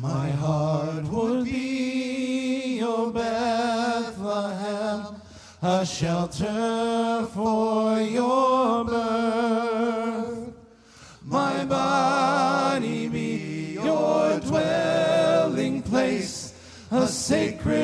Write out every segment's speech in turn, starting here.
My heart would be, O Bethlehem, a shelter for your birth. My body be your dwelling place, a sacred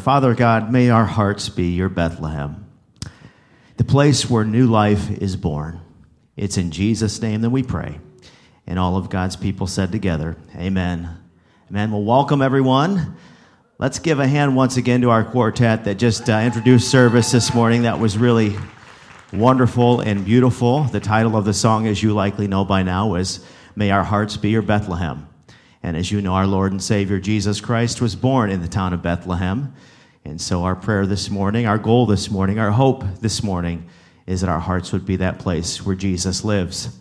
Father God, may our hearts be your Bethlehem, the place where new life is born. It's in Jesus' name that we pray. And all of God's people said together, Amen. Amen. Well, welcome everyone. Let's give a hand once again to our quartet that just uh, introduced service this morning. That was really wonderful and beautiful. The title of the song, as you likely know by now, is May Our Hearts Be Your Bethlehem. And as you know, our Lord and Savior Jesus Christ was born in the town of Bethlehem. And so, our prayer this morning, our goal this morning, our hope this morning is that our hearts would be that place where Jesus lives.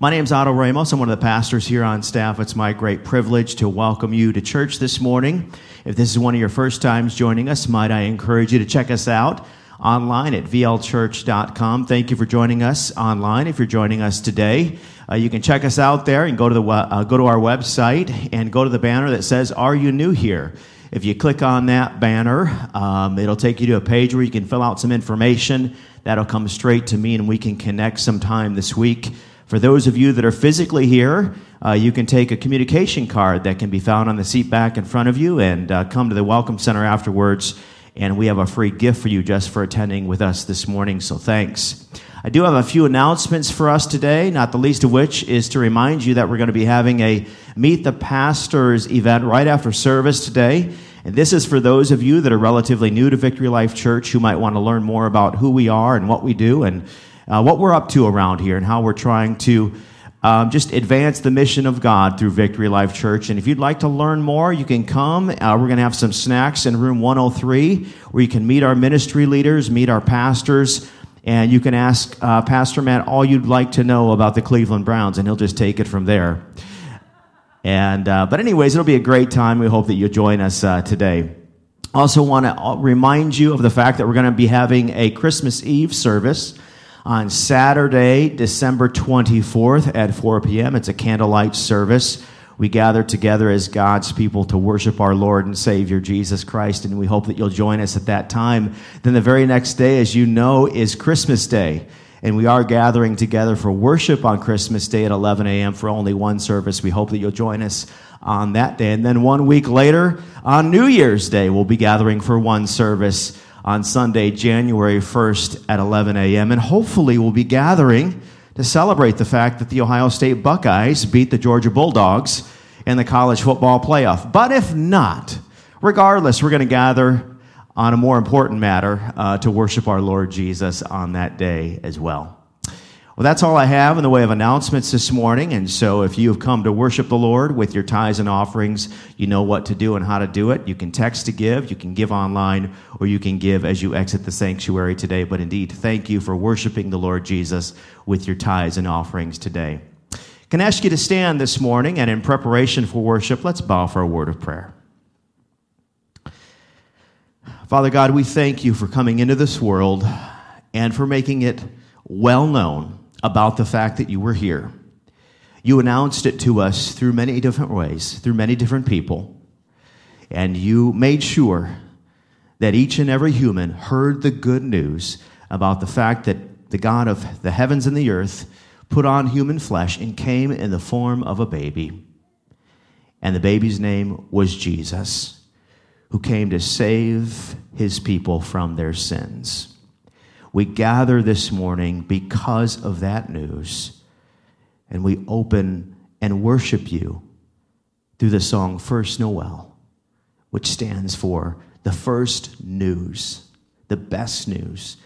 My name is Otto Ramos. I'm one of the pastors here on staff. It's my great privilege to welcome you to church this morning. If this is one of your first times joining us, might I encourage you to check us out online at vlchurch.com. Thank you for joining us online. If you're joining us today, uh, you can check us out there and go to the uh, go to our website and go to the banner that says "Are you new here?" If you click on that banner, um, it'll take you to a page where you can fill out some information. That'll come straight to me, and we can connect sometime this week For those of you that are physically here, uh, you can take a communication card that can be found on the seat back in front of you and uh, come to the Welcome Center afterwards. And we have a free gift for you just for attending with us this morning, so thanks. I do have a few announcements for us today, not the least of which is to remind you that we're going to be having a Meet the Pastors event right after service today. And this is for those of you that are relatively new to Victory Life Church who might want to learn more about who we are and what we do and uh, what we're up to around here and how we're trying to um, just advance the mission of God through Victory Life Church. And if you'd like to learn more, you can come. Uh, we're going to have some snacks in room 103 where you can meet our ministry leaders, meet our pastors, and you can ask uh, Pastor Matt all you'd like to know about the Cleveland Browns, and he'll just take it from there. And uh, but anyways, it'll be a great time. We hope that you'll join us uh, today. Also, want to remind you of the fact that we're going to be having a Christmas Eve service on Saturday, December 24th at 4 p.m. It's a candlelight service. We gather together as God's people to worship our Lord and Savior Jesus Christ, and we hope that you'll join us at that time. Then the very next day, as you know, is Christmas Day. And we are gathering together for worship on Christmas Day at 11 a.m. for only one service. We hope that you'll join us on that day. And then one week later, on New Year's Day, we'll be gathering for one service on Sunday, January 1st at 11 a.m. And hopefully, we'll be gathering to celebrate the fact that the Ohio State Buckeyes beat the Georgia Bulldogs in the college football playoff. But if not, regardless, we're going to gather on a more important matter uh, to worship our Lord Jesus on that day as well. Well, that's all I have in the way of announcements this morning. And so, if you have come to worship the Lord with your tithes and offerings, you know what to do and how to do it. You can text to give, you can give online, or you can give as you exit the sanctuary today. But indeed, thank you for worshiping the Lord Jesus with your tithes and offerings today. Can I ask you to stand this morning and in preparation for worship, let's bow for a word of prayer. Father God, we thank you for coming into this world and for making it well known about the fact that you were here. You announced it to us through many different ways, through many different people, and you made sure that each and every human heard the good news about the fact that the God of the heavens and the earth put on human flesh and came in the form of a baby. And the baby's name was Jesus who came to save his people from their sins. We gather this morning because of that news, and we open and worship you through the song First Noel, which stands for the first news, the best news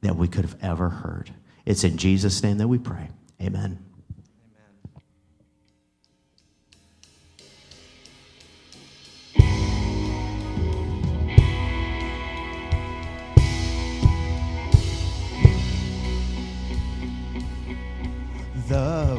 that we could have ever heard. It's in Jesus' name that we pray. Amen. The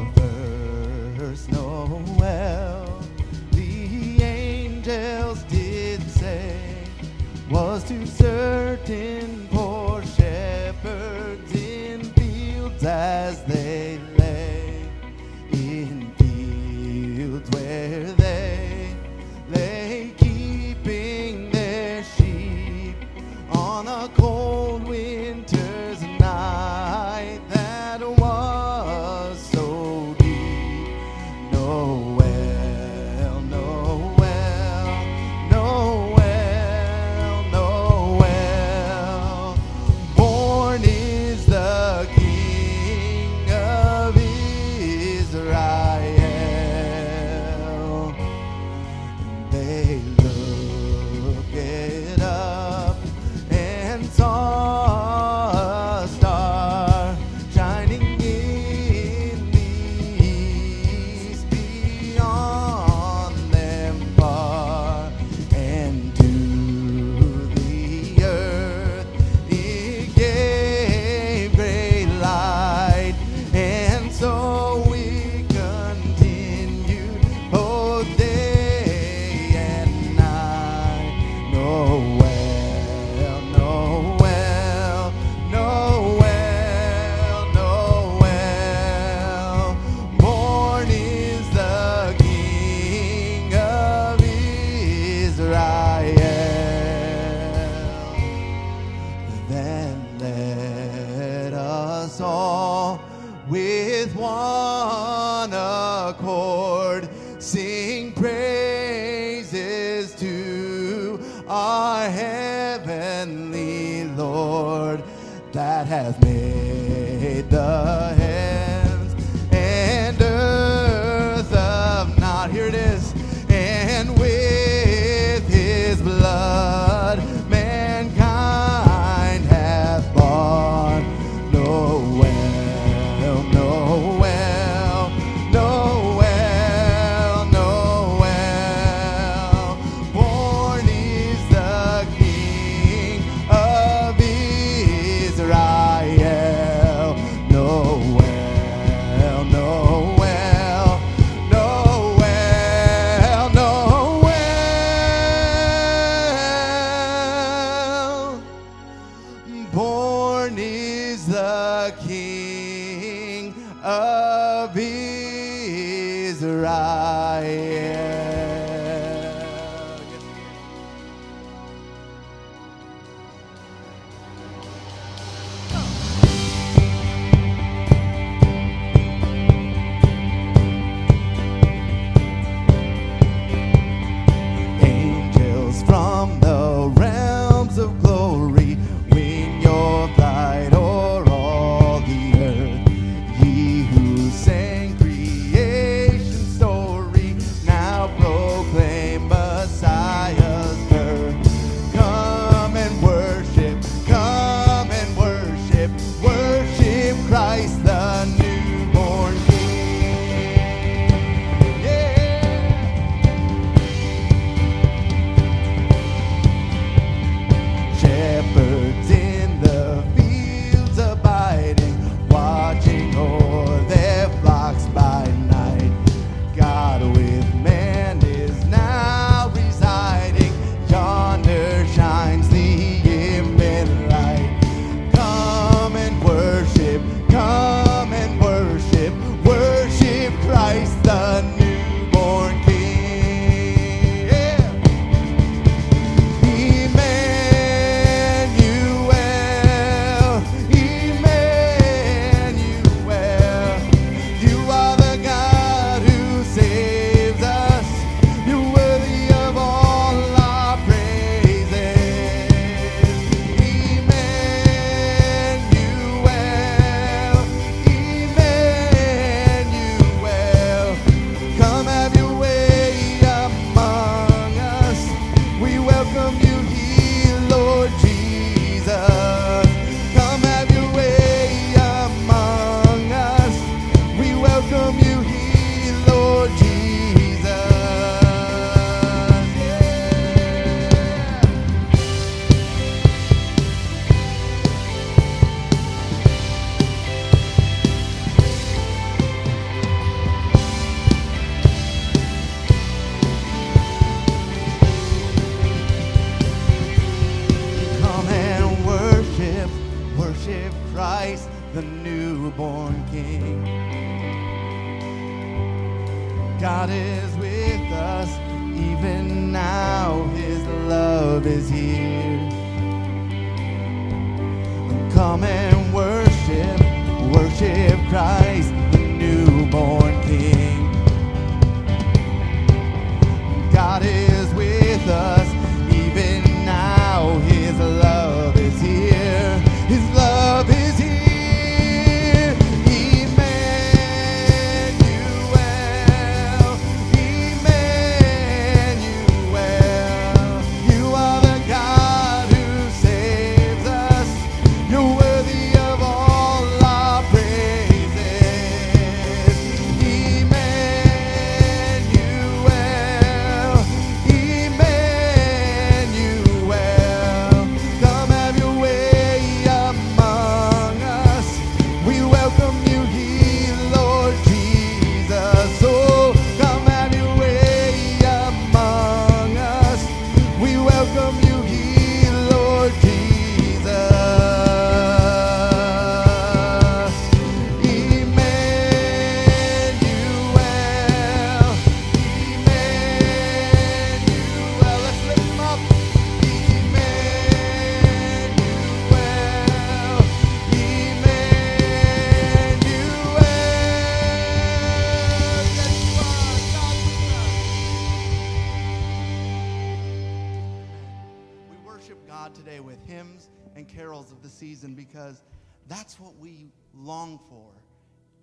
long for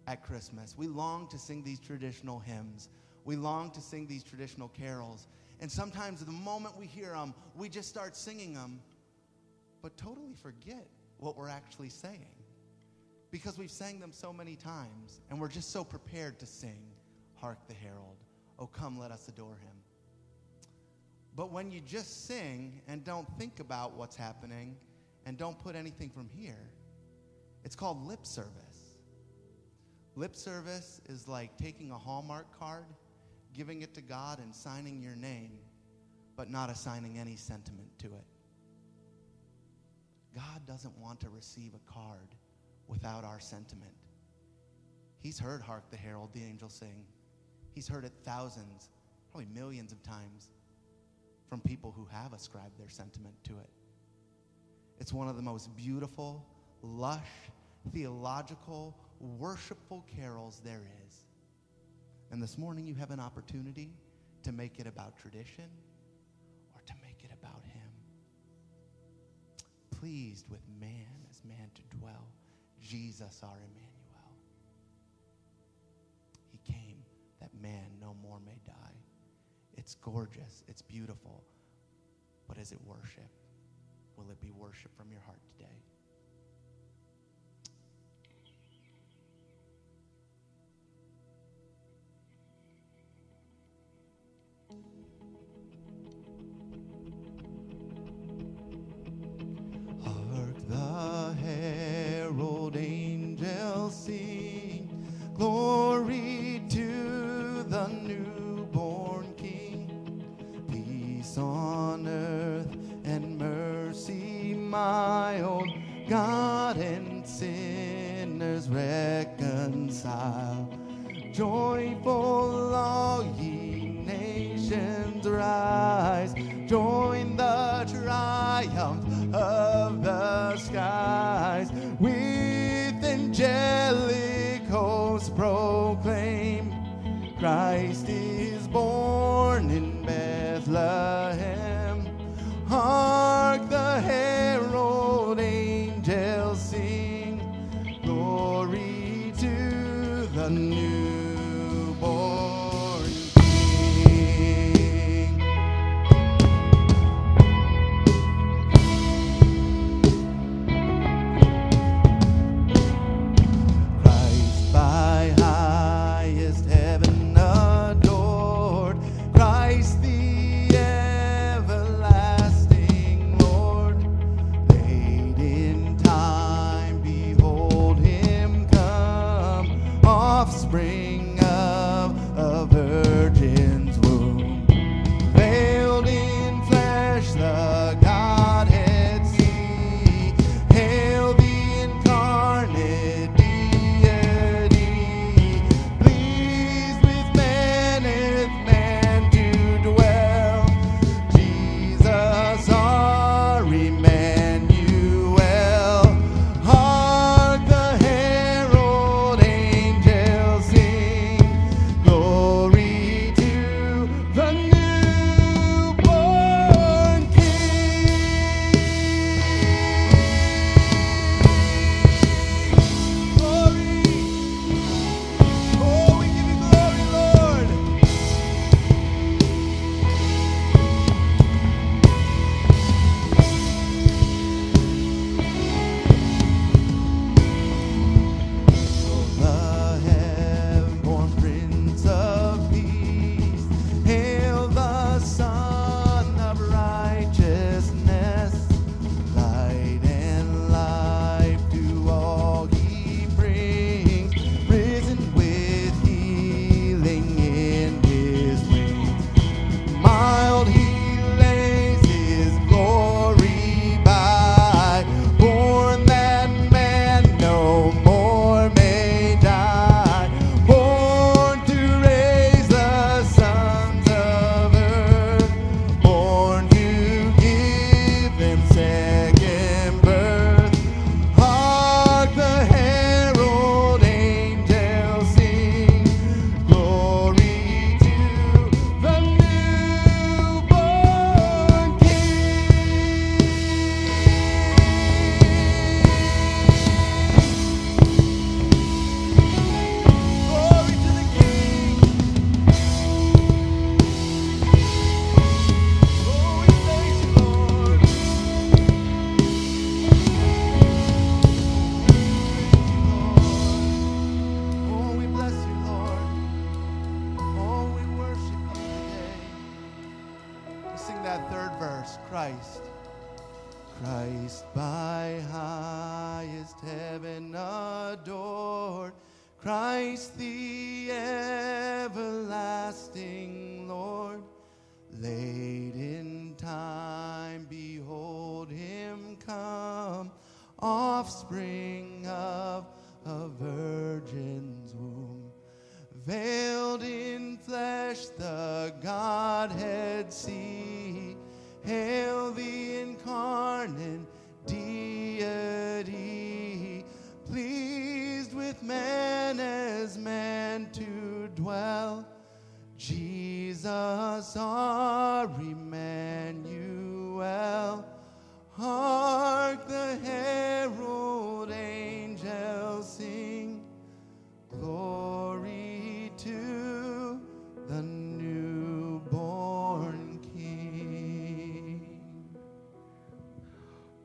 at Christmas. We long to sing these traditional hymns. We long to sing these traditional carols. And sometimes the moment we hear them, we just start singing them, but totally forget what we're actually saying. Because we've sang them so many times, and we're just so prepared to sing, Hark the Herald, Oh come, let us adore him. But when you just sing and don't think about what's happening and don't put anything from here, it's called lip service. Lip service is like taking a Hallmark card, giving it to God, and signing your name, but not assigning any sentiment to it. God doesn't want to receive a card without our sentiment. He's heard Hark the Herald, the angels sing. He's heard it thousands, probably millions of times from people who have ascribed their sentiment to it. It's one of the most beautiful, lush, theological, worshipful carols there is. And this morning you have an opportunity to make it about tradition or to make it about Him. Pleased with man as man to dwell, Jesus our Emmanuel. He came that man no more may die. It's gorgeous, it's beautiful, but is it worship? Will it be worship from your heart today? See.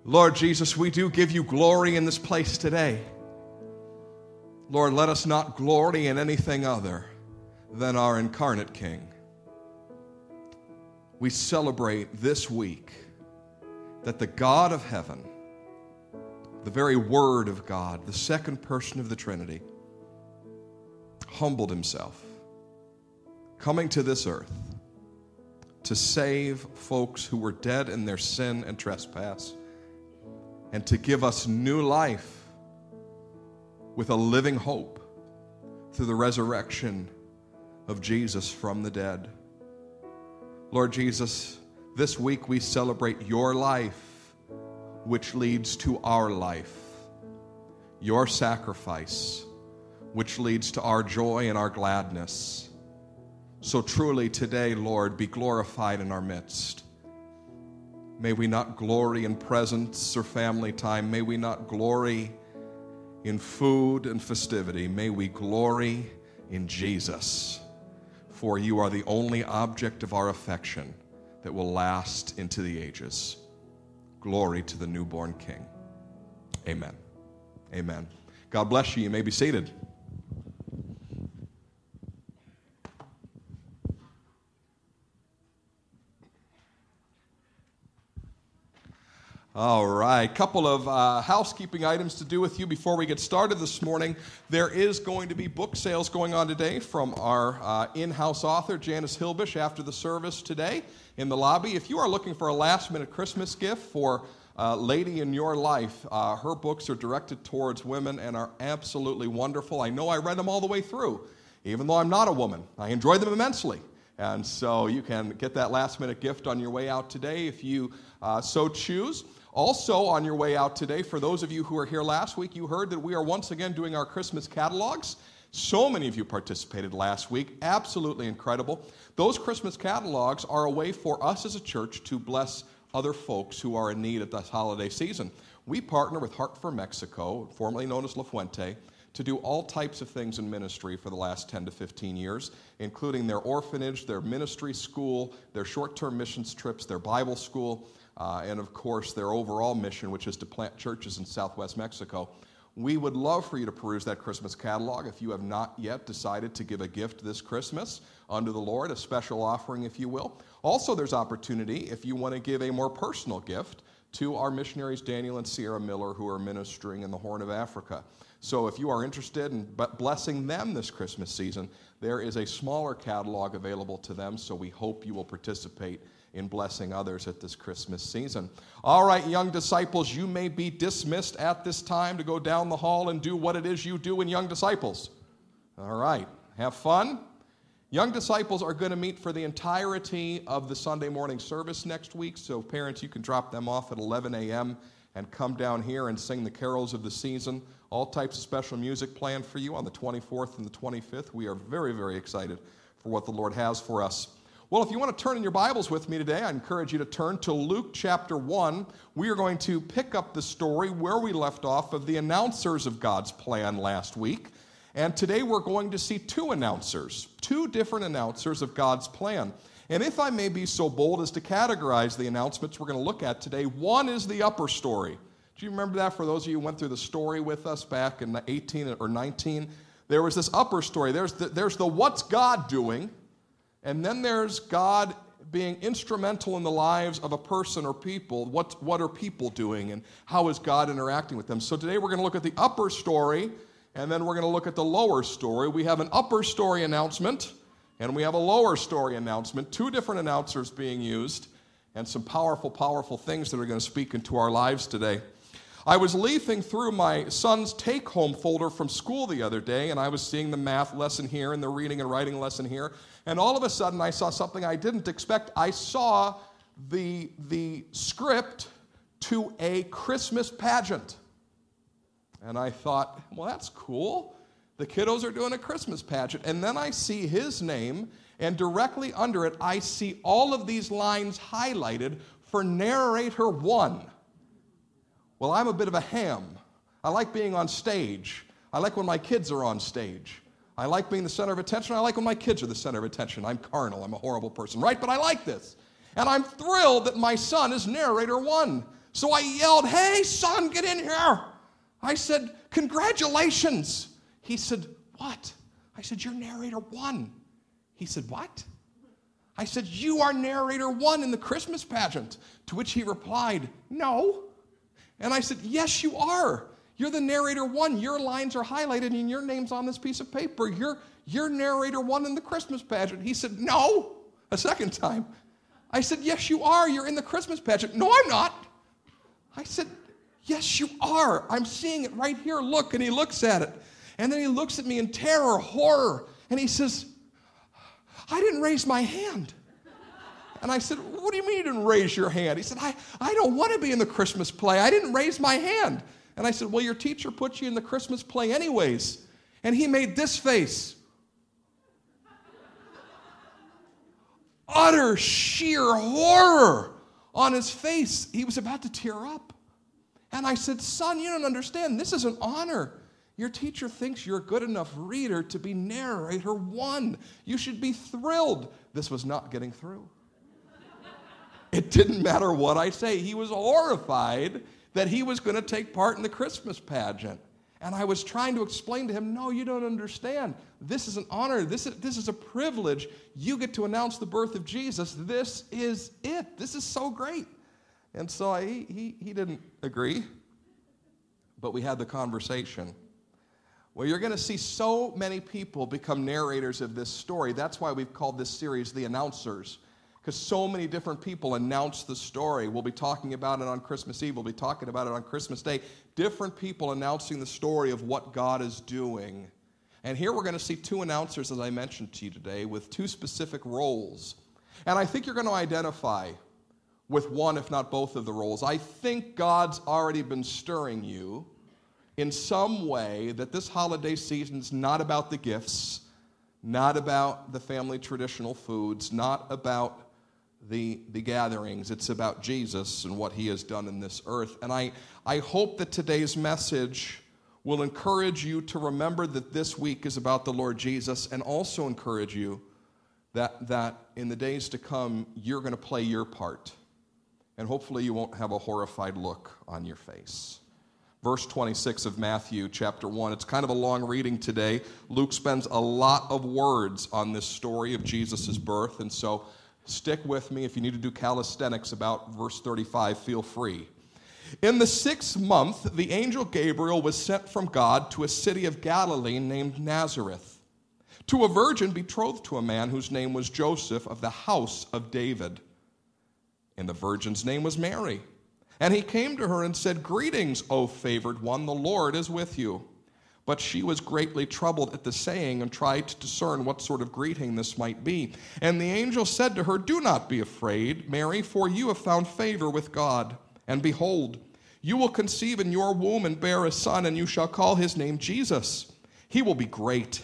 Lord Jesus, we do give you glory in this place today. Lord, let us not glory in anything other than our incarnate King. We celebrate this week that the God of heaven, the very Word of God, the second person of the Trinity, humbled himself, coming to this earth to save folks who were dead in their sin and trespass, and to give us new life with a living hope through the resurrection of Jesus from the dead. Lord Jesus, this week we celebrate your life, which leads to our life, your sacrifice, which leads to our joy and our gladness. So truly today, Lord, be glorified in our midst. May we not glory in presence or family time. May we not glory in food and festivity. May we glory in Jesus for you are the only object of our affection that will last into the ages. Glory to the newborn King. Amen. Amen. God bless you. You may be seated. All right, couple of uh, housekeeping items to do with you before we get started this morning. There is going to be book sales going on today from our uh, in house author, Janice Hilbish, after the service today in the lobby. If you are looking for a last minute Christmas gift for uh, Lady in Your Life, uh, her books are directed towards women and are absolutely wonderful. I know I read them all the way through, even though I'm not a woman. I enjoy them immensely. And so you can get that last minute gift on your way out today if you uh, so choose. Also, on your way out today, for those of you who were here last week, you heard that we are once again doing our Christmas catalogs. So many of you participated last week. Absolutely incredible. Those Christmas catalogs are a way for us as a church to bless other folks who are in need at this holiday season. We partner with Heart for Mexico, formerly known as La Fuente, to do all types of things in ministry for the last 10 to 15 years, including their orphanage, their ministry school, their short term missions trips, their Bible school uh, and of course their overall mission, which is to plant churches in southwest Mexico. We would love for you to peruse that Christmas catalog if you have not yet decided to give a gift this Christmas unto the Lord, a special offering, if you will. Also, there's opportunity if you want to give a more personal gift to our missionaries Daniel and Sierra Miller who are ministering in the Horn of Africa. So, if you are interested in blessing them this Christmas season, there is a smaller catalog available to them, so we hope you will participate in blessing others at this Christmas season. All right, young disciples, you may be dismissed at this time to go down the hall and do what it is you do in Young Disciples. All right, have fun. Young disciples are going to meet for the entirety of the Sunday morning service next week, so parents, you can drop them off at 11 a.m. and come down here and sing the carols of the season. All types of special music planned for you on the 24th and the 25th. We are very, very excited for what the Lord has for us. Well, if you want to turn in your Bibles with me today, I encourage you to turn to Luke chapter 1. We are going to pick up the story where we left off of the announcers of God's plan last week. And today we're going to see two announcers, two different announcers of God's plan. And if I may be so bold as to categorize the announcements we're going to look at today, one is the upper story. Do you remember that for those of you who went through the story with us back in 18 or 19? There was this upper story. There's the, there's the what's God doing, and then there's God being instrumental in the lives of a person or people. What, what are people doing and how is God interacting with them? So today we're going to look at the upper story and then we're going to look at the lower story. We have an upper story announcement and we have a lower story announcement, two different announcers being used, and some powerful, powerful things that are going to speak into our lives today. I was leafing through my son's take home folder from school the other day, and I was seeing the math lesson here and the reading and writing lesson here. And all of a sudden, I saw something I didn't expect. I saw the, the script to a Christmas pageant. And I thought, well, that's cool. The kiddos are doing a Christmas pageant. And then I see his name, and directly under it, I see all of these lines highlighted for narrator one. Well, I'm a bit of a ham. I like being on stage. I like when my kids are on stage. I like being the center of attention. I like when my kids are the center of attention. I'm carnal. I'm a horrible person, right? But I like this. And I'm thrilled that my son is narrator one. So I yelled, Hey, son, get in here. I said, Congratulations. He said, What? I said, You're narrator one. He said, What? I said, You are narrator one in the Christmas pageant. To which he replied, No. And I said, Yes, you are. You're the narrator one. Your lines are highlighted and your name's on this piece of paper. You're, you're narrator one in the Christmas pageant. He said, No, a second time. I said, Yes, you are. You're in the Christmas pageant. No, I'm not. I said, Yes, you are. I'm seeing it right here. Look. And he looks at it. And then he looks at me in terror, horror, and he says, I didn't raise my hand. And I said, What do you mean you didn't raise your hand? He said, I, I don't want to be in the Christmas play. I didn't raise my hand. And I said, Well, your teacher put you in the Christmas play anyways. And he made this face utter sheer horror on his face. He was about to tear up. And I said, Son, you don't understand. This is an honor. Your teacher thinks you're a good enough reader to be narrator one. You should be thrilled. This was not getting through. It didn't matter what I say. He was horrified that he was going to take part in the Christmas pageant. And I was trying to explain to him, no, you don't understand. This is an honor. This is, this is a privilege. You get to announce the birth of Jesus. This is it. This is so great. And so I, he, he didn't agree, but we had the conversation. Well, you're going to see so many people become narrators of this story. That's why we've called this series The Announcers, because so many different people announce the story. We'll be talking about it on Christmas Eve, we'll be talking about it on Christmas Day. Different people announcing the story of what God is doing. And here we're going to see two announcers, as I mentioned to you today, with two specific roles. And I think you're going to identify with one, if not both, of the roles. I think God's already been stirring you in some way that this holiday season is not about the gifts, not about the family traditional foods, not about the, the gatherings. It's about Jesus and what he has done in this earth. And I, I hope that today's message will encourage you to remember that this week is about the Lord Jesus and also encourage you that, that in the days to come, you're going to play your part. And hopefully, you won't have a horrified look on your face verse 26 of Matthew chapter 1. It's kind of a long reading today. Luke spends a lot of words on this story of Jesus' birth, and so stick with me. If you need to do calisthenics about verse 35, feel free. In the sixth month, the angel Gabriel was sent from God to a city of Galilee named Nazareth, to a virgin betrothed to a man whose name was Joseph of the house of David. And the virgin's name was Mary. And he came to her and said, Greetings, O favored one, the Lord is with you. But she was greatly troubled at the saying and tried to discern what sort of greeting this might be. And the angel said to her, Do not be afraid, Mary, for you have found favor with God. And behold, you will conceive in your womb and bear a son, and you shall call his name Jesus. He will be great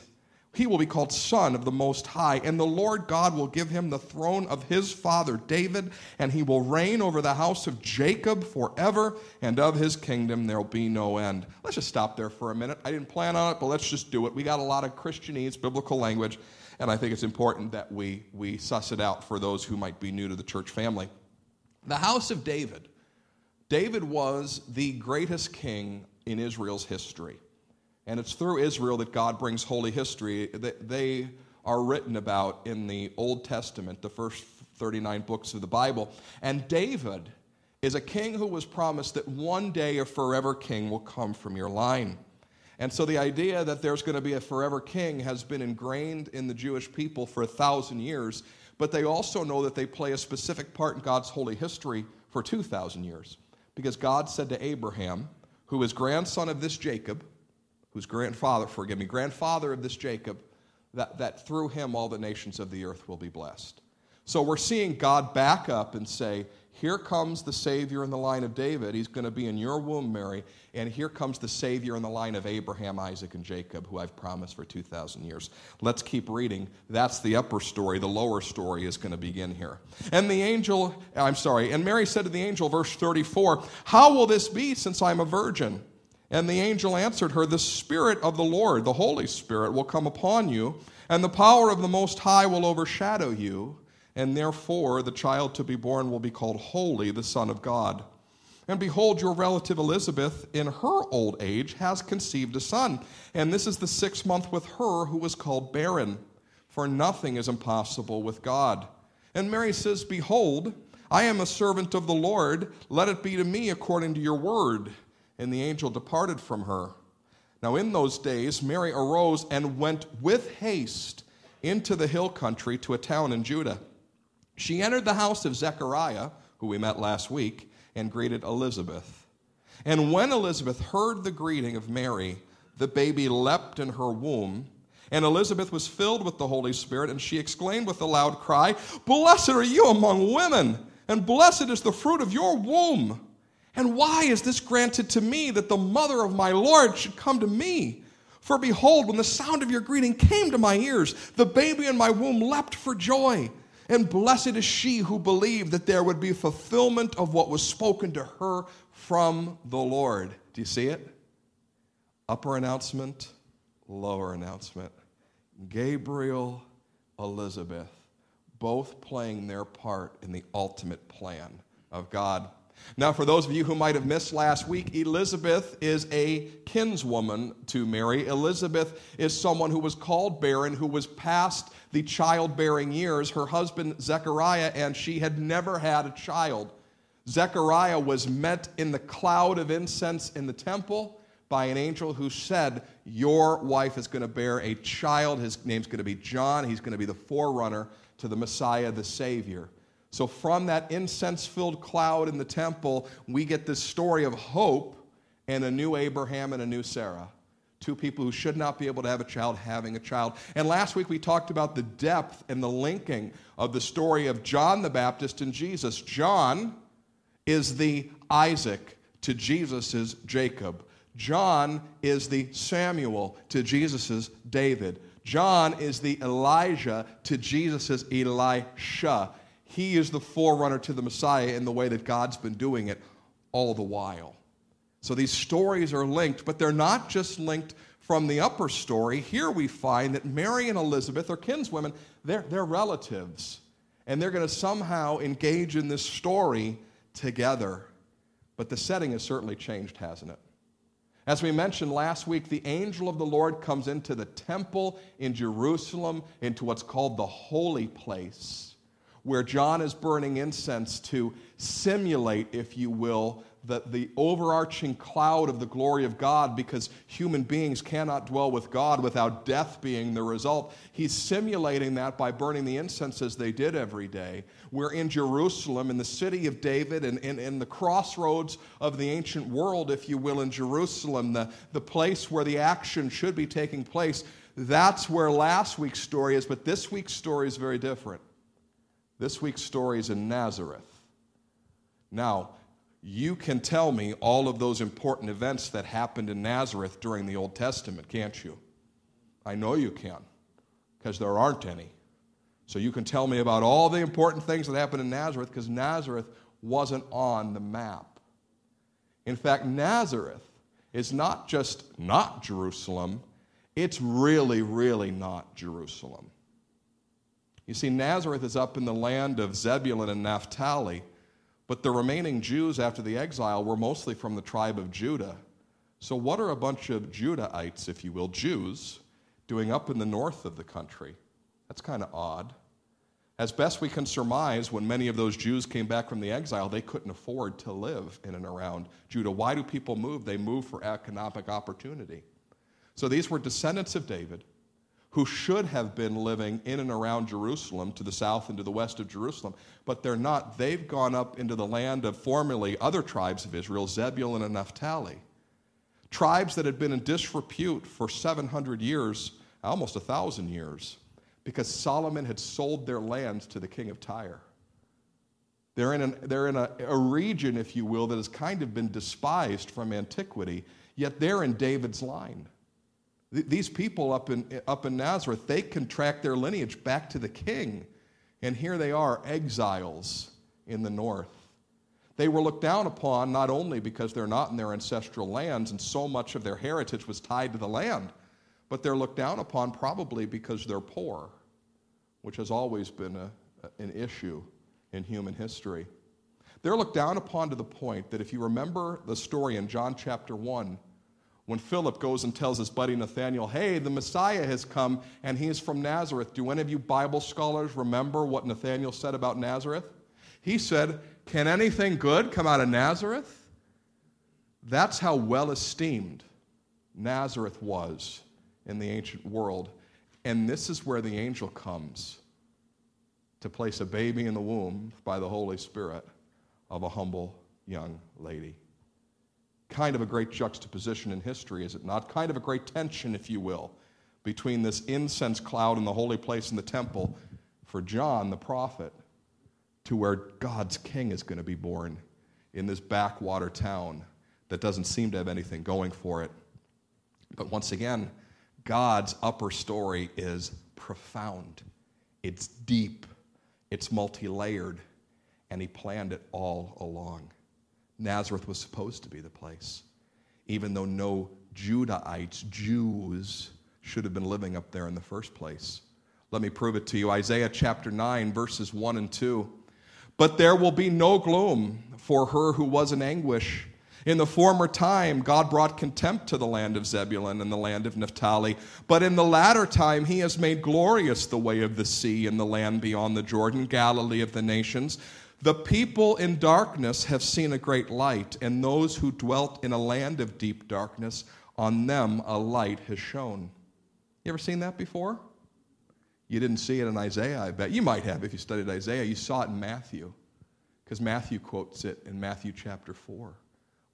he will be called Son of the Most High, and the Lord God will give him the throne of his father David, and he will reign over the house of Jacob forever, and of his kingdom there will be no end. Let's just stop there for a minute. I didn't plan on it, but let's just do it. We got a lot of Christianese, biblical language, and I think it's important that we, we suss it out for those who might be new to the church family. The house of David. David was the greatest king in Israel's history. And it's through Israel that God brings holy history they are written about in the Old Testament, the first 39 books of the Bible. And David is a king who was promised that one day a forever king will come from your line. And so the idea that there's going to be a forever king has been ingrained in the Jewish people for a thousand years, but they also know that they play a specific part in God's holy history for 2,000 years. Because God said to Abraham, who is grandson of this Jacob, whose grandfather, forgive me, grandfather of this Jacob, that, that through him all the nations of the earth will be blessed. So we're seeing God back up and say, here comes the Savior in the line of David. He's going to be in your womb, Mary. And here comes the Savior in the line of Abraham, Isaac, and Jacob, who I've promised for 2,000 years. Let's keep reading. That's the upper story. The lower story is going to begin here. And the angel, I'm sorry, and Mary said to the angel, verse 34, How will this be since I'm a virgin? And the angel answered her, The Spirit of the Lord, the Holy Spirit, will come upon you, and the power of the Most High will overshadow you and therefore the child to be born will be called Holy, the Son of God. And behold, your relative Elizabeth, in her old age, has conceived a son. And this is the sixth month with her who was called barren, for nothing is impossible with God. And Mary says, Behold, I am a servant of the Lord. Let it be to me according to your word. And the angel departed from her. Now, in those days, Mary arose and went with haste into the hill country to a town in Judah she entered the house of Zechariah, who we met last week, and greeted Elizabeth. And when Elizabeth heard the greeting of Mary, the baby leapt in her womb. And Elizabeth was filled with the Holy Spirit, and she exclaimed with a loud cry, Blessed are you among women, and blessed is the fruit of your womb. And why is this granted to me that the mother of my Lord should come to me? For behold, when the sound of your greeting came to my ears, the baby in my womb leapt for joy. And blessed is she who believed that there would be fulfillment of what was spoken to her from the Lord. Do you see it? Upper announcement, lower announcement. Gabriel, Elizabeth, both playing their part in the ultimate plan of God. Now, for those of you who might have missed last week, Elizabeth is a kinswoman to Mary. Elizabeth is someone who was called barren, who was past the childbearing years. Her husband, Zechariah, and she had never had a child. Zechariah was met in the cloud of incense in the temple by an angel who said, Your wife is going to bear a child. His name's going to be John. He's going to be the forerunner to the Messiah, the Savior. So, from that incense filled cloud in the temple, we get this story of hope and a new Abraham and a new Sarah. Two people who should not be able to have a child having a child. And last week we talked about the depth and the linking of the story of John the Baptist and Jesus. John is the Isaac to Jesus' Jacob. John is the Samuel to Jesus' David. John is the Elijah to Jesus' Elisha. He is the forerunner to the Messiah in the way that God's been doing it all the while. So these stories are linked, but they're not just linked from the upper story. Here we find that Mary and Elizabeth are kinswomen, they're, they're relatives. And they're going to somehow engage in this story together. But the setting has certainly changed, hasn't it? As we mentioned last week, the angel of the Lord comes into the temple in Jerusalem, into what's called the holy place where John is burning incense to simulate, if you will, the, the overarching cloud of the glory of God because human beings cannot dwell with God without death being the result. He's simulating that by burning the incense as they did every day. We're in Jerusalem, in the city of David, and in, in the crossroads of the ancient world, if you will, in Jerusalem, the, the place where the action should be taking place. That's where last week's story is, but this week's story is very different. This week's story is in Nazareth. Now, you can tell me all of those important events that happened in Nazareth during the Old Testament, can't you? I know you can, because there aren't any. So you can tell me about all the important things that happened in Nazareth, because Nazareth wasn't on the map. In fact, Nazareth is not just not Jerusalem, it's really, really not Jerusalem. You see, Nazareth is up in the land of Zebulun and Naphtali, but the remaining Jews after the exile were mostly from the tribe of Judah. So, what are a bunch of Judahites, if you will, Jews, doing up in the north of the country? That's kind of odd. As best we can surmise, when many of those Jews came back from the exile, they couldn't afford to live in and around Judah. Why do people move? They move for economic opportunity. So these were descendants of David who should have been living in and around Jerusalem to the south and to the west of Jerusalem, but they're not. They've gone up into the land of formerly other tribes of Israel, Zebulun and Naphtali. Tribes that had been in disrepute for 700 years, almost a 1,000 years, because Solomon had sold their lands to the king of Tyre. They're in, an, they're in a, a region, if you will, that has kind of been despised from antiquity, yet they're in David's line. These people up in, up in Nazareth, they can track their lineage back to the king. And here they are, exiles in the north. They were looked down upon not only because they're not in their ancestral lands and so much of their heritage was tied to the land, but they're looked down upon probably because they're poor, which has always been a, an issue in human history. They're looked down upon to the point that if you remember the story in John chapter 1, when Philip goes and tells his buddy Nathanael, hey, the Messiah has come and he is from Nazareth. Do any of you Bible scholars remember what Nathanael said about Nazareth? He said, Can anything good come out of Nazareth? That's how well esteemed Nazareth was in the ancient world. And this is where the angel comes to place a baby in the womb by the Holy Spirit of a humble young lady kind of a great juxtaposition in history, is it not? Kind of a great tension, if you will, between this incense cloud in the holy place in the temple for John the prophet to where God's king is going to be born in this backwater town that doesn't seem to have anything going for it. But once again, God's upper story is profound, it's deep, it's multi layered, and He planned it all along. Nazareth was supposed to be the place, even though no Judahites, Jews, should have been living up there in the first place. Let me prove it to you. Isaiah chapter 9, verses 1 and 2. But there will be no gloom for her who was in anguish. In the former time, God brought contempt to the land of Zebulun and the land of Naphtali. But in the latter time, he has made glorious the way of the sea and the land beyond the Jordan, Galilee of the nations. The people in darkness have seen a great light, and those who dwelt in a land of deep darkness, on them a light has shone. You ever seen that before? You didn't see it in Isaiah, I bet. You might have if you studied Isaiah. You saw it in Matthew, because Matthew quotes it in Matthew chapter 4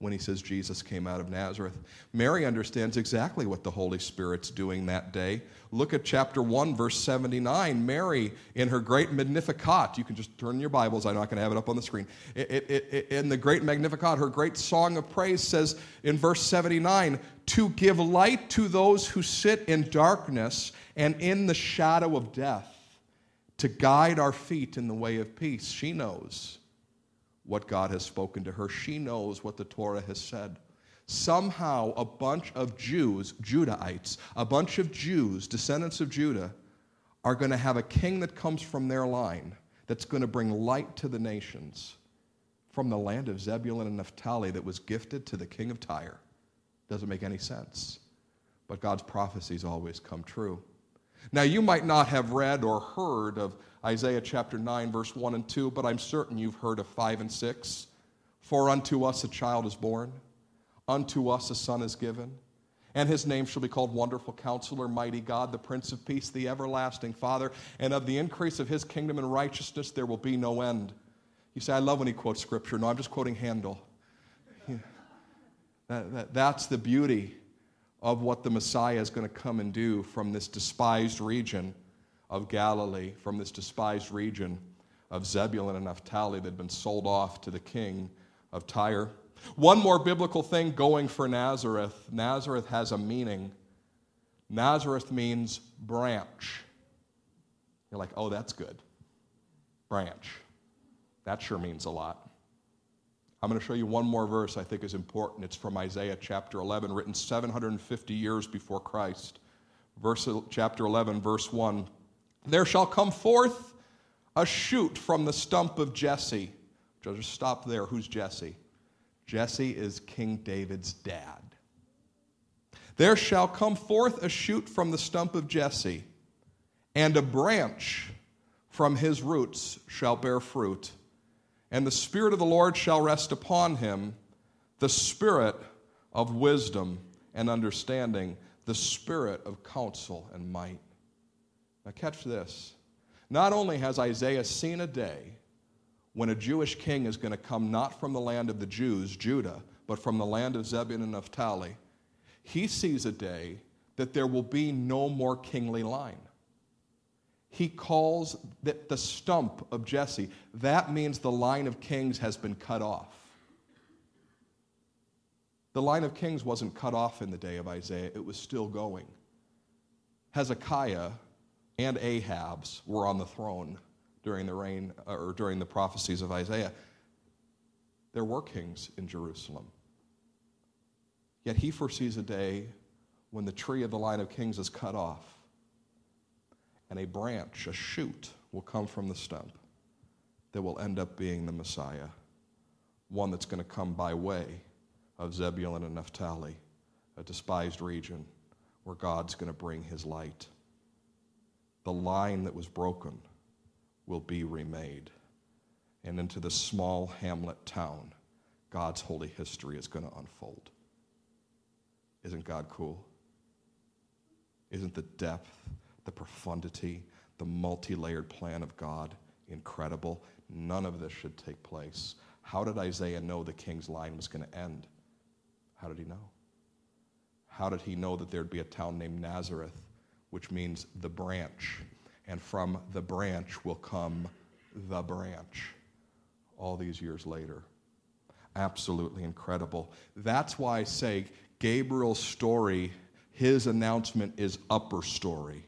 when he says Jesus came out of Nazareth. Mary understands exactly what the Holy Spirit's doing that day. Look at chapter 1, verse 79. Mary, in her great Magnificat, you can just turn your Bibles, I'm not going to have it up on the screen. It, it, it, in the great Magnificat, her great song of praise says in verse 79 to give light to those who sit in darkness and in the shadow of death, to guide our feet in the way of peace. She knows what God has spoken to her. She knows what the Torah has said. Somehow, a bunch of Jews, Judahites, a bunch of Jews, descendants of Judah, are going to have a king that comes from their line that's going to bring light to the nations from the land of Zebulun and Naphtali that was gifted to the king of Tyre. Doesn't make any sense. But God's prophecies always come true. Now, you might not have read or heard of Isaiah chapter 9, verse 1 and 2, but I'm certain you've heard of 5 and 6. For unto us a child is born, unto us a son is given, and his name shall be called Wonderful Counselor, Mighty God, the Prince of Peace, the Everlasting Father, and of the increase of his kingdom and righteousness there will be no end. You say, I love when he quotes scripture. No, I'm just quoting Handel. that, that, that's the beauty of what the Messiah is going to come and do from this despised region of Galilee, from this despised region of Zebulun and Naphtali that had been sold off to the king of Tyre. One more biblical thing going for Nazareth Nazareth has a meaning. Nazareth means branch. You're like, oh, that's good. Branch. That sure means a lot. I'm going to show you one more verse I think is important. It's from Isaiah chapter 11, written 750 years before Christ. Verse, chapter 11, verse 1. There shall come forth a shoot from the stump of Jesse. Just stop there. Who's Jesse? Jesse is King David's dad. There shall come forth a shoot from the stump of Jesse, and a branch from his roots shall bear fruit, and the Spirit of the Lord shall rest upon him the Spirit of wisdom and understanding, the Spirit of counsel and might. Now, catch this. Not only has Isaiah seen a day when a Jewish king is going to come not from the land of the Jews, Judah, but from the land of Zebulun and Naphtali, he sees a day that there will be no more kingly line. He calls that the stump of Jesse. That means the line of kings has been cut off. The line of kings wasn't cut off in the day of Isaiah, it was still going. Hezekiah and Ahaz were on the throne during the reign uh, or during the prophecies of Isaiah. There were kings in Jerusalem. Yet he foresees a day when the tree of the line of kings is cut off, and a branch, a shoot, will come from the stump that will end up being the Messiah, one that's going to come by way of Zebulun and Naphtali, a despised region where God's going to bring his light. The line that was broken will be remade. And into this small hamlet town, God's holy history is going to unfold. Isn't God cool? Isn't the depth, the profundity, the multi layered plan of God incredible? None of this should take place. How did Isaiah know the king's line was going to end? How did he know? How did he know that there'd be a town named Nazareth, which means the branch? And from the branch will come the branch all these years later. Absolutely incredible. That's why I say Gabriel's story, his announcement is upper story.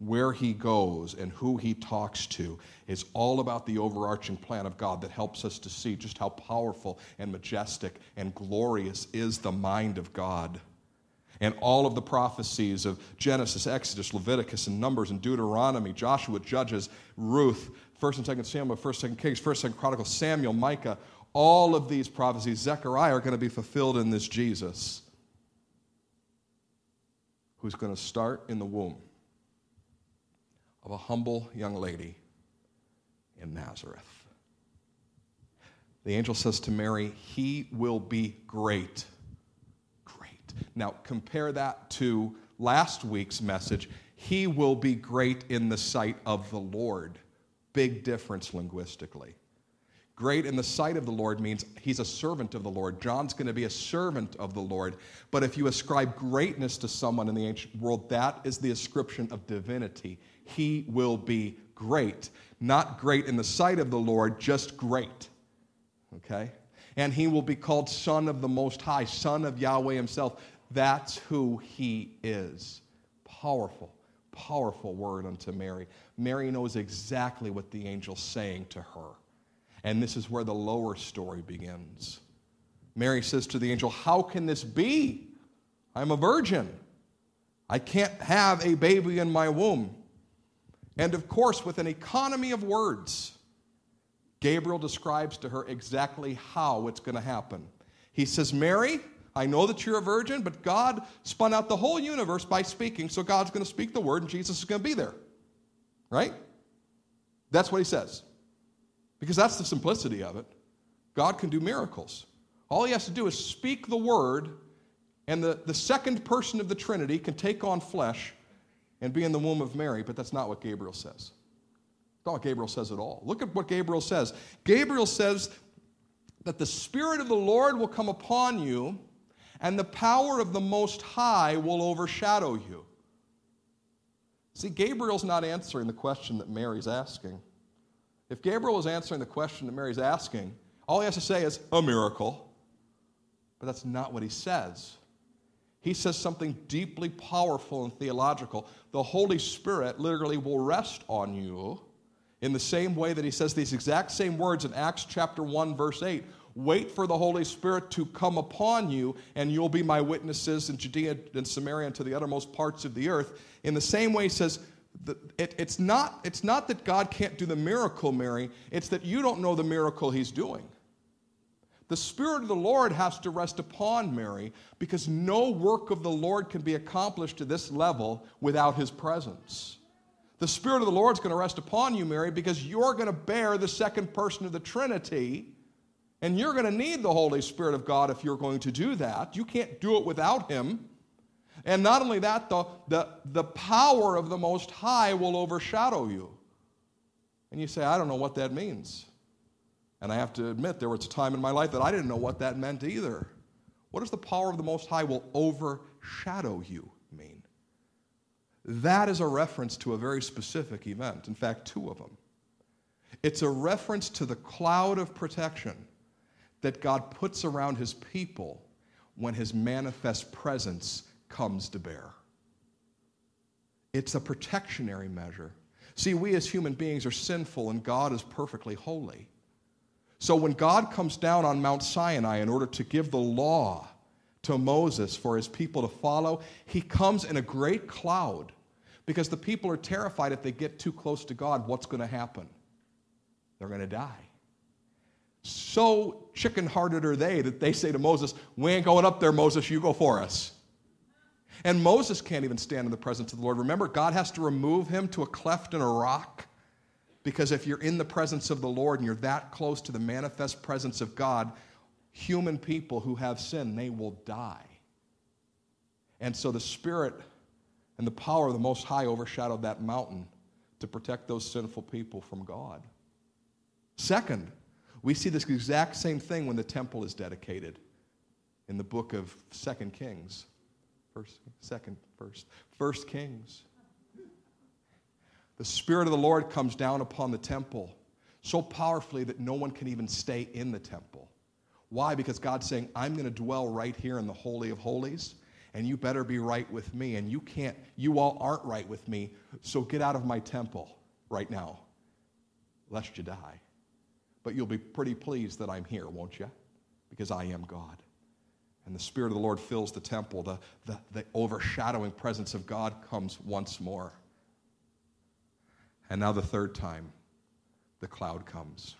Where he goes and who he talks to is all about the overarching plan of God that helps us to see just how powerful and majestic and glorious is the mind of God. And all of the prophecies of Genesis, Exodus, Leviticus, and Numbers, and Deuteronomy, Joshua, Judges, Ruth, 1st and 2nd Samuel, 1st, 2nd Kings, 1st, 2nd Chronicles, Samuel, Micah, all of these prophecies, Zechariah, are going to be fulfilled in this Jesus who's going to start in the womb of a humble young lady in Nazareth. The angel says to Mary, He will be great. Great. Now, compare that to last week's message. He will be great in the sight of the Lord. Big difference linguistically. Great in the sight of the Lord means he's a servant of the Lord. John's going to be a servant of the Lord. But if you ascribe greatness to someone in the ancient world, that is the ascription of divinity. He will be great. Not great in the sight of the Lord, just great. Okay? And he will be called Son of the Most High, Son of Yahweh himself. That's who he is. Powerful, powerful word unto Mary. Mary knows exactly what the angel's saying to her. And this is where the lower story begins. Mary says to the angel, How can this be? I'm a virgin. I can't have a baby in my womb. And of course, with an economy of words, Gabriel describes to her exactly how it's going to happen. He says, Mary, I know that you're a virgin, but God spun out the whole universe by speaking, so God's going to speak the word and Jesus is going to be there. Right? That's what he says. Because that's the simplicity of it. God can do miracles. All he has to do is speak the word, and the, the second person of the Trinity can take on flesh and be in the womb of Mary, but that's not what Gabriel says. That's not what Gabriel says at all. Look at what Gabriel says. Gabriel says that the Spirit of the Lord will come upon you, and the power of the Most High will overshadow you. See, Gabriel's not answering the question that Mary's asking. If Gabriel was answering the question that Mary's asking, all he has to say is a miracle. But that's not what he says. He says something deeply powerful and theological. The Holy Spirit literally will rest on you in the same way that he says these exact same words in Acts chapter 1, verse 8. Wait for the Holy Spirit to come upon you, and you'll be my witnesses in Judea and Samaria and to the uttermost parts of the earth. In the same way, he says, it, it's, not, it's not that God can't do the miracle, Mary, it's that you don't know the miracle he's doing. The Spirit of the Lord has to rest upon Mary because no work of the Lord can be accomplished to this level without his presence. The Spirit of the Lord is going to rest upon you, Mary, because you're going to bear the second person of the Trinity. And you're going to need the Holy Spirit of God if you're going to do that. You can't do it without Him. And not only that, the, the, the power of the Most High will overshadow you. And you say, I don't know what that means. And I have to admit, there was a time in my life that I didn't know what that meant either. What does the power of the Most High will overshadow you mean? That is a reference to a very specific event. In fact, two of them. It's a reference to the cloud of protection that God puts around his people when his manifest presence comes to bear. It's a protectionary measure. See, we as human beings are sinful and God is perfectly holy. So when God comes down on Mount Sinai in order to give the law to Moses for his people to follow, he comes in a great cloud because the people are terrified if they get too close to God, what's going to happen? They're going to die. So chicken hearted are they that they say to Moses, We ain't going up there, Moses, you go for us. And Moses can't even stand in the presence of the Lord. Remember, God has to remove him to a cleft in a rock because if you're in the presence of the Lord and you're that close to the manifest presence of God, human people who have sin, they will die. And so the Spirit and the power of the Most High overshadowed that mountain to protect those sinful people from God. Second, we see this exact same thing when the temple is dedicated in the book of Second Kings. First, second, first. First Kings. The Spirit of the Lord comes down upon the temple so powerfully that no one can even stay in the temple. Why? Because God's saying, I'm going to dwell right here in the Holy of Holies, and you better be right with me. And you can't, you all aren't right with me, so get out of my temple right now, lest you die. But you'll be pretty pleased that I'm here, won't you? Because I am God. And the Spirit of the Lord fills the temple. The, the, the overshadowing presence of God comes once more. And now, the third time, the cloud comes.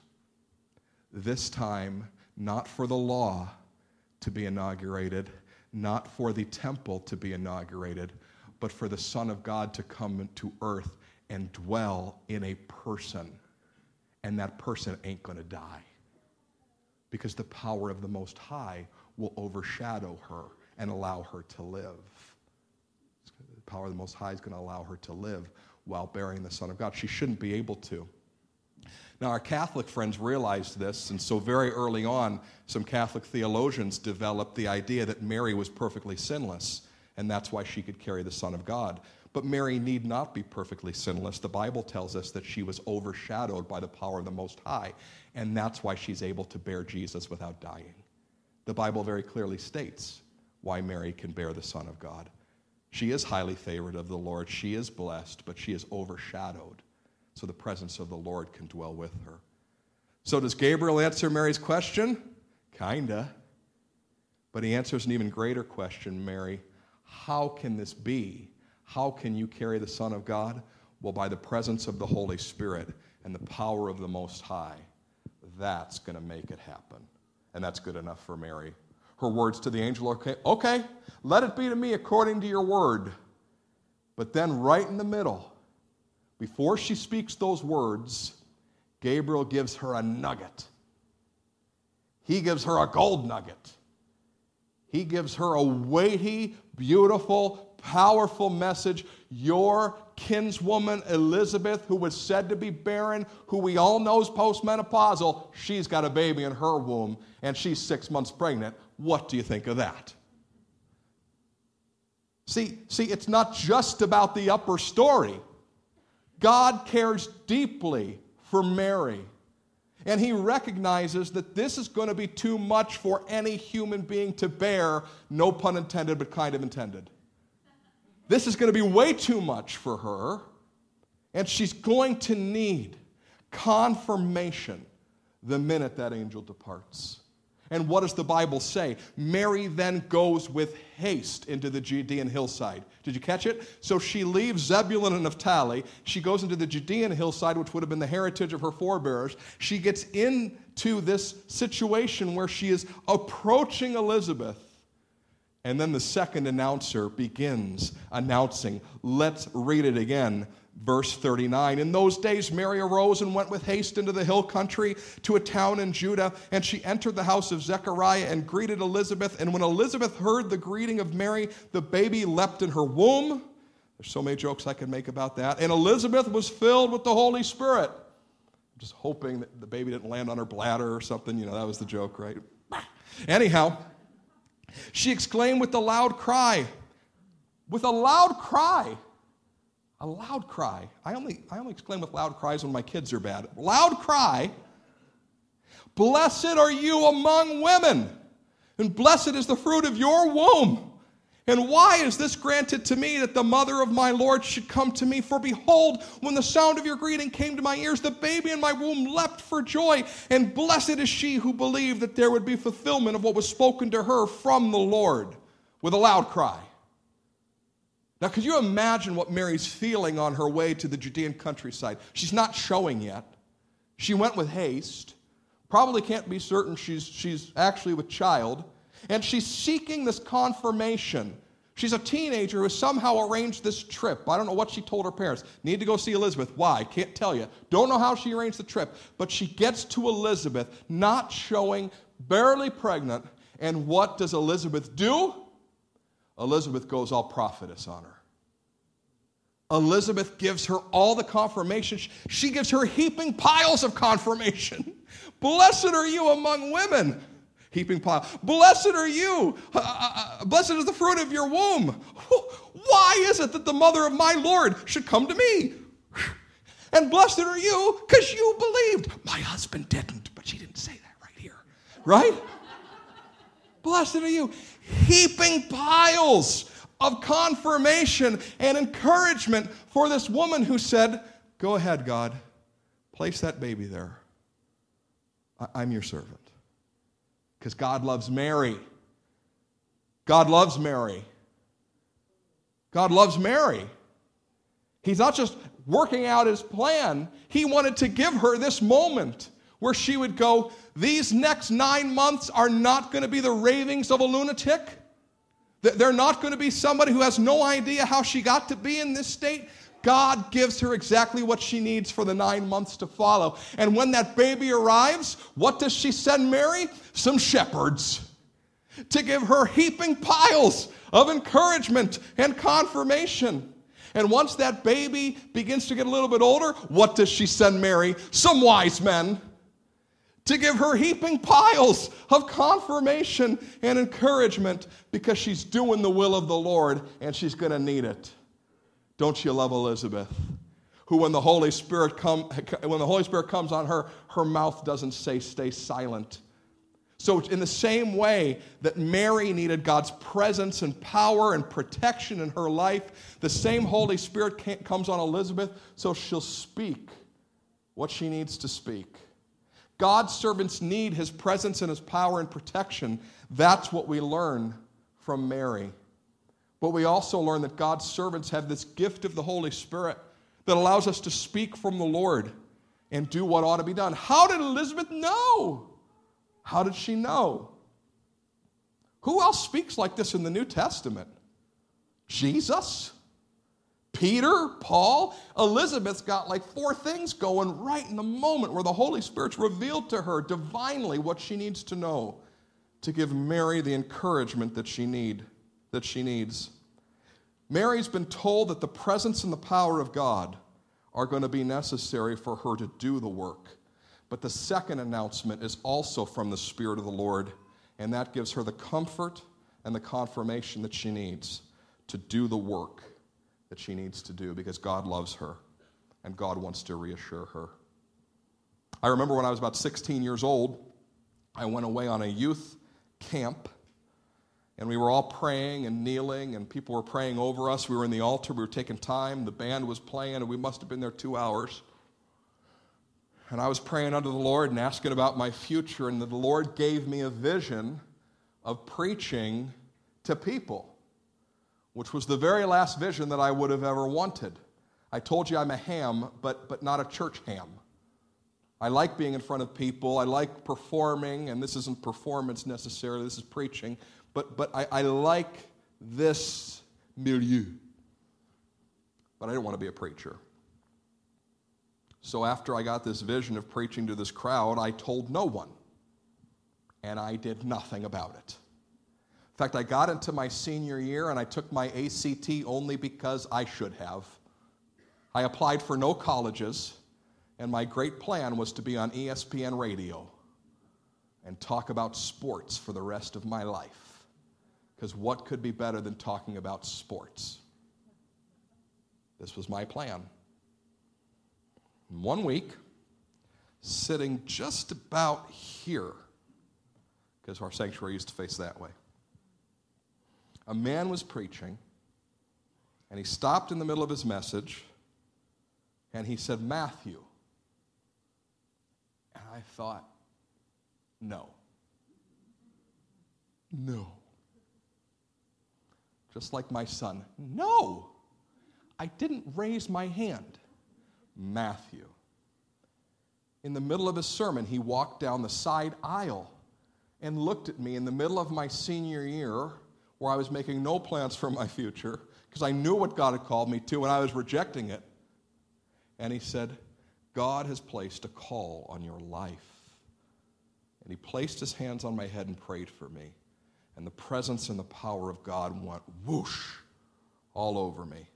This time, not for the law to be inaugurated, not for the temple to be inaugurated, but for the Son of God to come to earth and dwell in a person. And that person ain't going to die because the power of the Most High will overshadow her and allow her to live. The power of the Most High is going to allow her to live while bearing the Son of God. She shouldn't be able to. Now, our Catholic friends realized this, and so very early on, some Catholic theologians developed the idea that Mary was perfectly sinless, and that's why she could carry the Son of God. But Mary need not be perfectly sinless. The Bible tells us that she was overshadowed by the power of the Most High, and that's why she's able to bear Jesus without dying. The Bible very clearly states why Mary can bear the Son of God. She is highly favored of the Lord. She is blessed, but she is overshadowed. So the presence of the Lord can dwell with her. So does Gabriel answer Mary's question? Kinda. But he answers an even greater question, Mary. How can this be? How can you carry the Son of God? Well, by the presence of the Holy Spirit and the power of the Most High. That's going to make it happen. And that's good enough for Mary her words to the angel, okay, okay, let it be to me according to your word. But then, right in the middle, before she speaks those words, Gabriel gives her a nugget. He gives her a gold nugget. He gives her a weighty, beautiful, powerful message. Your kinswoman Elizabeth, who was said to be barren, who we all know is postmenopausal, she's got a baby in her womb and she's six months pregnant. What do you think of that? See, see, it's not just about the upper story. God cares deeply for Mary. And he recognizes that this is going to be too much for any human being to bear, no pun intended, but kind of intended. This is going to be way too much for her. And she's going to need confirmation the minute that angel departs. And what does the Bible say? Mary then goes with haste into the Judean hillside. Did you catch it? So she leaves Zebulun and Naphtali. She goes into the Judean hillside, which would have been the heritage of her forebears. She gets into this situation where she is approaching Elizabeth. And then the second announcer begins announcing, let's read it again. Verse 39 In those days, Mary arose and went with haste into the hill country to a town in Judah, and she entered the house of Zechariah and greeted Elizabeth. And when Elizabeth heard the greeting of Mary, the baby leapt in her womb. There's so many jokes I could make about that. And Elizabeth was filled with the Holy Spirit. I'm just hoping that the baby didn't land on her bladder or something. You know, that was the joke, right? Anyhow, she exclaimed with a loud cry, with a loud cry. A loud cry. I only, I only exclaim with loud cries when my kids are bad. Loud cry. Blessed are you among women, and blessed is the fruit of your womb. And why is this granted to me that the mother of my Lord should come to me? For behold, when the sound of your greeting came to my ears, the baby in my womb leapt for joy. And blessed is she who believed that there would be fulfillment of what was spoken to her from the Lord with a loud cry. Now, could you imagine what Mary's feeling on her way to the Judean countryside? She's not showing yet. She went with haste. Probably can't be certain she's, she's actually with child. And she's seeking this confirmation. She's a teenager who somehow arranged this trip. I don't know what she told her parents. Need to go see Elizabeth. Why? Can't tell you. Don't know how she arranged the trip. But she gets to Elizabeth, not showing, barely pregnant. And what does Elizabeth do? Elizabeth goes all prophetess on her. Elizabeth gives her all the confirmation. She gives her heaping piles of confirmation. Blessed are you among women heaping pile. Blessed are you. Uh, uh, uh, blessed is the fruit of your womb. Why is it that the mother of my Lord should come to me? And blessed are you because you believed. My husband didn't, but she didn't say that right here. Right? blessed are you. Heaping piles of confirmation and encouragement for this woman who said, Go ahead, God, place that baby there. I- I'm your servant because God loves Mary. God loves Mary. God loves Mary. He's not just working out his plan, he wanted to give her this moment where she would go, These next nine months are not going to be the ravings of a lunatic. They're not going to be somebody who has no idea how she got to be in this state. God gives her exactly what she needs for the nine months to follow. And when that baby arrives, what does she send Mary? Some shepherds to give her heaping piles of encouragement and confirmation. And once that baby begins to get a little bit older, what does she send Mary? Some wise men to give her heaping piles of confirmation and encouragement because she's doing the will of the Lord and she's going to need it. Don't you love Elizabeth? Who, when the Holy Spirit come, when the Holy Spirit comes on her, her mouth doesn't say, "Stay silent." So, in the same way that Mary needed God's presence and power and protection in her life, the same Holy Spirit comes on Elizabeth, so she'll speak what she needs to speak. God's servants need his presence and his power and protection. That's what we learn from Mary. But we also learn that God's servants have this gift of the Holy Spirit that allows us to speak from the Lord and do what ought to be done. How did Elizabeth know? How did she know? Who else speaks like this in the New Testament? Jesus? Peter, Paul, Elizabeth's got like four things going right in the moment where the Holy Spirit's revealed to her divinely what she needs to know to give Mary the encouragement that she need that she needs. Mary's been told that the presence and the power of God are going to be necessary for her to do the work. But the second announcement is also from the Spirit of the Lord, and that gives her the comfort and the confirmation that she needs to do the work that she needs to do because God loves her and God wants to reassure her. I remember when I was about 16 years old, I went away on a youth camp and we were all praying and kneeling, and people were praying over us. We were in the altar, we were taking time, the band was playing, and we must have been there two hours. And I was praying unto the Lord and asking about my future, and the Lord gave me a vision of preaching to people, which was the very last vision that I would have ever wanted. I told you I'm a ham, but, but not a church ham. I like being in front of people. I like performing, and this isn't performance necessarily, this is preaching but, but I, I like this milieu. But I didn't want to be a preacher. So after I got this vision of preaching to this crowd, I told no one. And I did nothing about it. In fact, I got into my senior year and I took my ACT only because I should have. I applied for no colleges, and my great plan was to be on ESPN radio and talk about sports for the rest of my life. Because what could be better than talking about sports? This was my plan. One week, sitting just about here, because our sanctuary used to face that way, a man was preaching, and he stopped in the middle of his message, and he said, Matthew. And I thought, no. No. Just like my son, no. I didn't raise my hand. Matthew. In the middle of his sermon, he walked down the side aisle and looked at me in the middle of my senior year, where I was making no plans for my future because I knew what God had called me to and I was rejecting it. And he said, God has placed a call on your life. And he placed his hands on my head and prayed for me. And the presence and the power of God went whoosh all over me.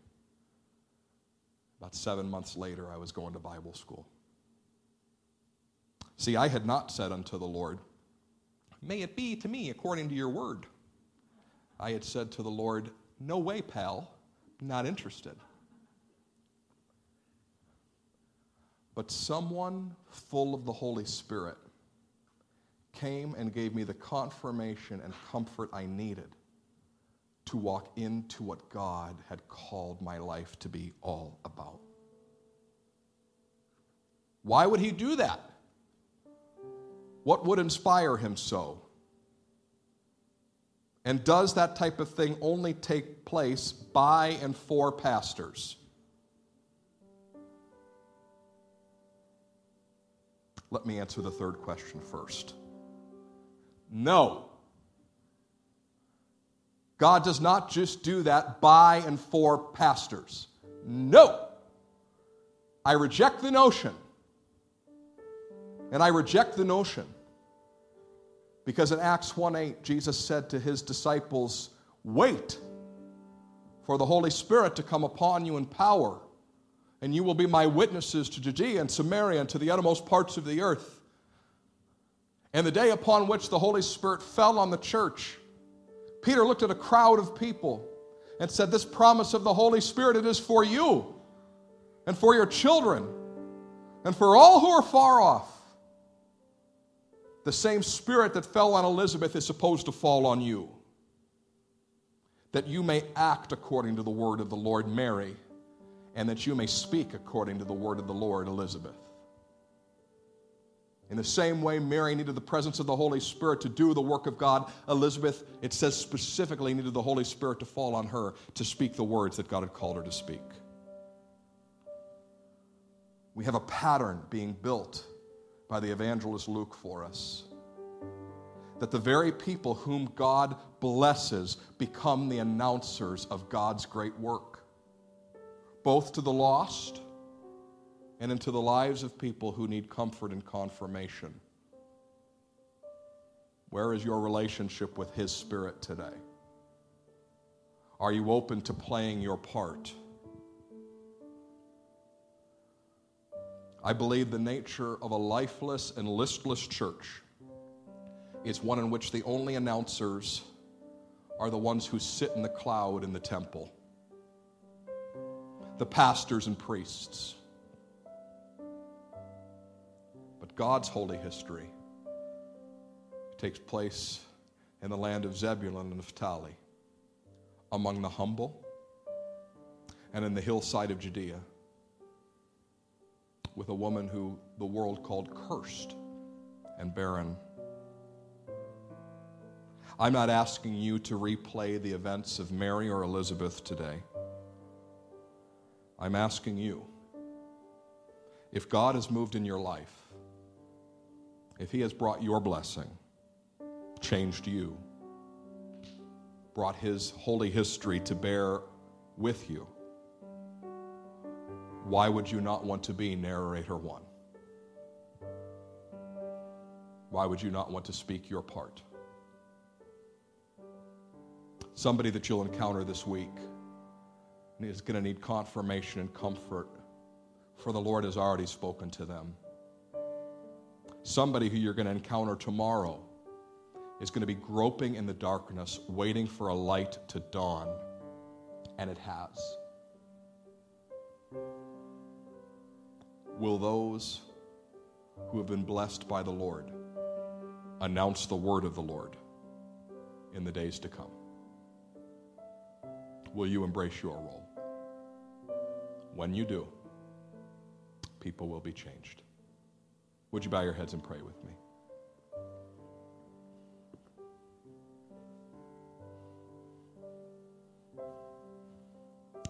About seven months later, I was going to Bible school. See, I had not said unto the Lord, May it be to me according to your word. I had said to the Lord, No way, pal, not interested. But someone full of the Holy Spirit came and gave me the confirmation and comfort I needed to walk into what God had called my life to be all about. Why would he do that? What would inspire him so? And does that type of thing only take place by and for pastors? Let me answer the third question first. No. God does not just do that by and for pastors. No. I reject the notion. And I reject the notion because in Acts 1 8, Jesus said to his disciples, Wait for the Holy Spirit to come upon you in power, and you will be my witnesses to Judea and Samaria and to the uttermost parts of the earth. And the day upon which the Holy Spirit fell on the church, Peter looked at a crowd of people and said, This promise of the Holy Spirit, it is for you and for your children and for all who are far off. The same Spirit that fell on Elizabeth is supposed to fall on you, that you may act according to the word of the Lord, Mary, and that you may speak according to the word of the Lord, Elizabeth. In the same way, Mary needed the presence of the Holy Spirit to do the work of God. Elizabeth, it says specifically, needed the Holy Spirit to fall on her to speak the words that God had called her to speak. We have a pattern being built by the evangelist Luke for us. That the very people whom God blesses become the announcers of God's great work, both to the lost and into the lives of people who need comfort and confirmation. Where is your relationship with His Spirit today? Are you open to playing your part? I believe the nature of a lifeless and listless church. Is one in which the only announcers are the ones who sit in the cloud in the temple. The pastors and priests. But God's holy history takes place in the land of Zebulun and Naphtali, among the humble and in the hillside of Judea, with a woman who the world called cursed and barren. I'm not asking you to replay the events of Mary or Elizabeth today. I'm asking you if God has moved in your life, if He has brought your blessing, changed you, brought His holy history to bear with you, why would you not want to be narrator one? Why would you not want to speak your part? Somebody that you'll encounter this week is going to need confirmation and comfort, for the Lord has already spoken to them. Somebody who you're going to encounter tomorrow is going to be groping in the darkness, waiting for a light to dawn, and it has. Will those who have been blessed by the Lord announce the word of the Lord in the days to come? Will you embrace your role? When you do, people will be changed. Would you bow your heads and pray with me?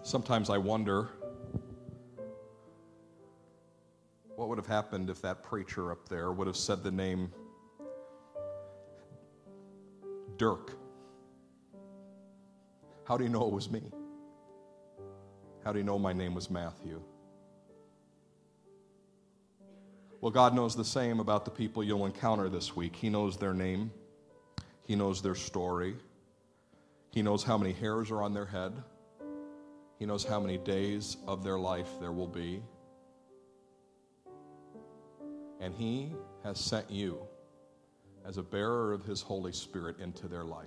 Sometimes I wonder what would have happened if that preacher up there would have said the name Dirk. How do you know it was me? How do you know my name was Matthew? Well, God knows the same about the people you'll encounter this week. He knows their name, He knows their story, He knows how many hairs are on their head, He knows how many days of their life there will be. And He has sent you as a bearer of His Holy Spirit into their life.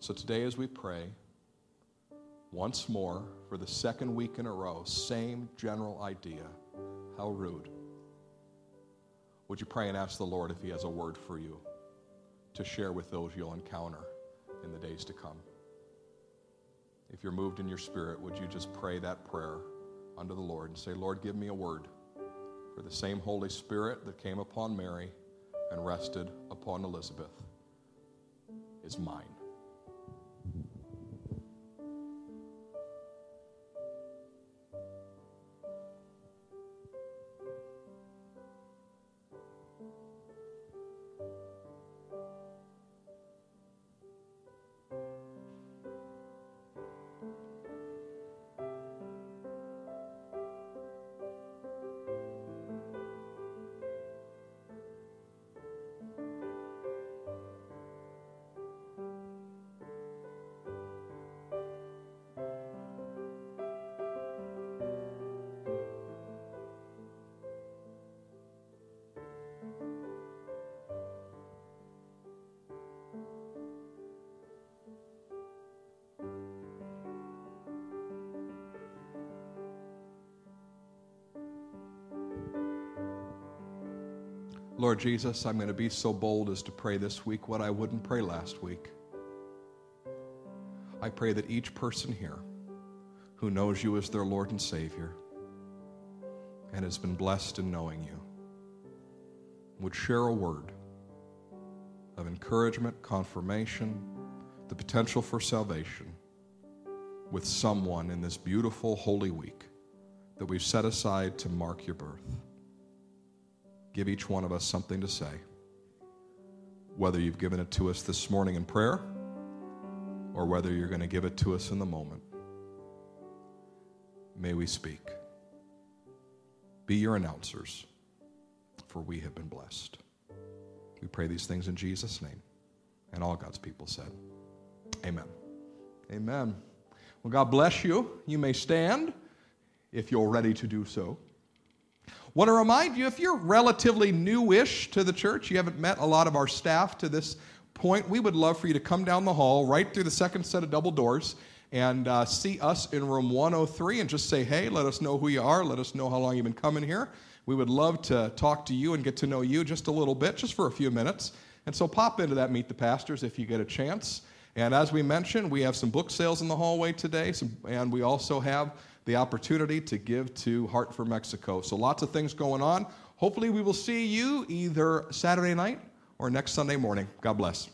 So today, as we pray, once more, for the second week in a row, same general idea. How rude. Would you pray and ask the Lord if He has a word for you to share with those you'll encounter in the days to come? If you're moved in your spirit, would you just pray that prayer unto the Lord and say, Lord, give me a word for the same Holy Spirit that came upon Mary and rested upon Elizabeth is mine. Lord Jesus, I'm going to be so bold as to pray this week what I wouldn't pray last week. I pray that each person here who knows you as their Lord and Savior and has been blessed in knowing you would share a word of encouragement, confirmation, the potential for salvation with someone in this beautiful holy week that we've set aside to mark your birth give each one of us something to say. Whether you've given it to us this morning in prayer or whether you're going to give it to us in the moment. May we speak. Be your announcers, for we have been blessed. We pray these things in Jesus' name. And all God's people said, Amen. Amen. Well, God bless you. You may stand if you're ready to do so. Want to remind you if you're relatively newish to the church, you haven't met a lot of our staff to this point, we would love for you to come down the hall right through the second set of double doors and uh, see us in room 103 and just say, hey, let us know who you are, let us know how long you've been coming here. We would love to talk to you and get to know you just a little bit, just for a few minutes. And so pop into that Meet the Pastors if you get a chance. And as we mentioned, we have some book sales in the hallway today, some, and we also have the opportunity to give to Heart for Mexico. So lots of things going on. Hopefully, we will see you either Saturday night or next Sunday morning. God bless.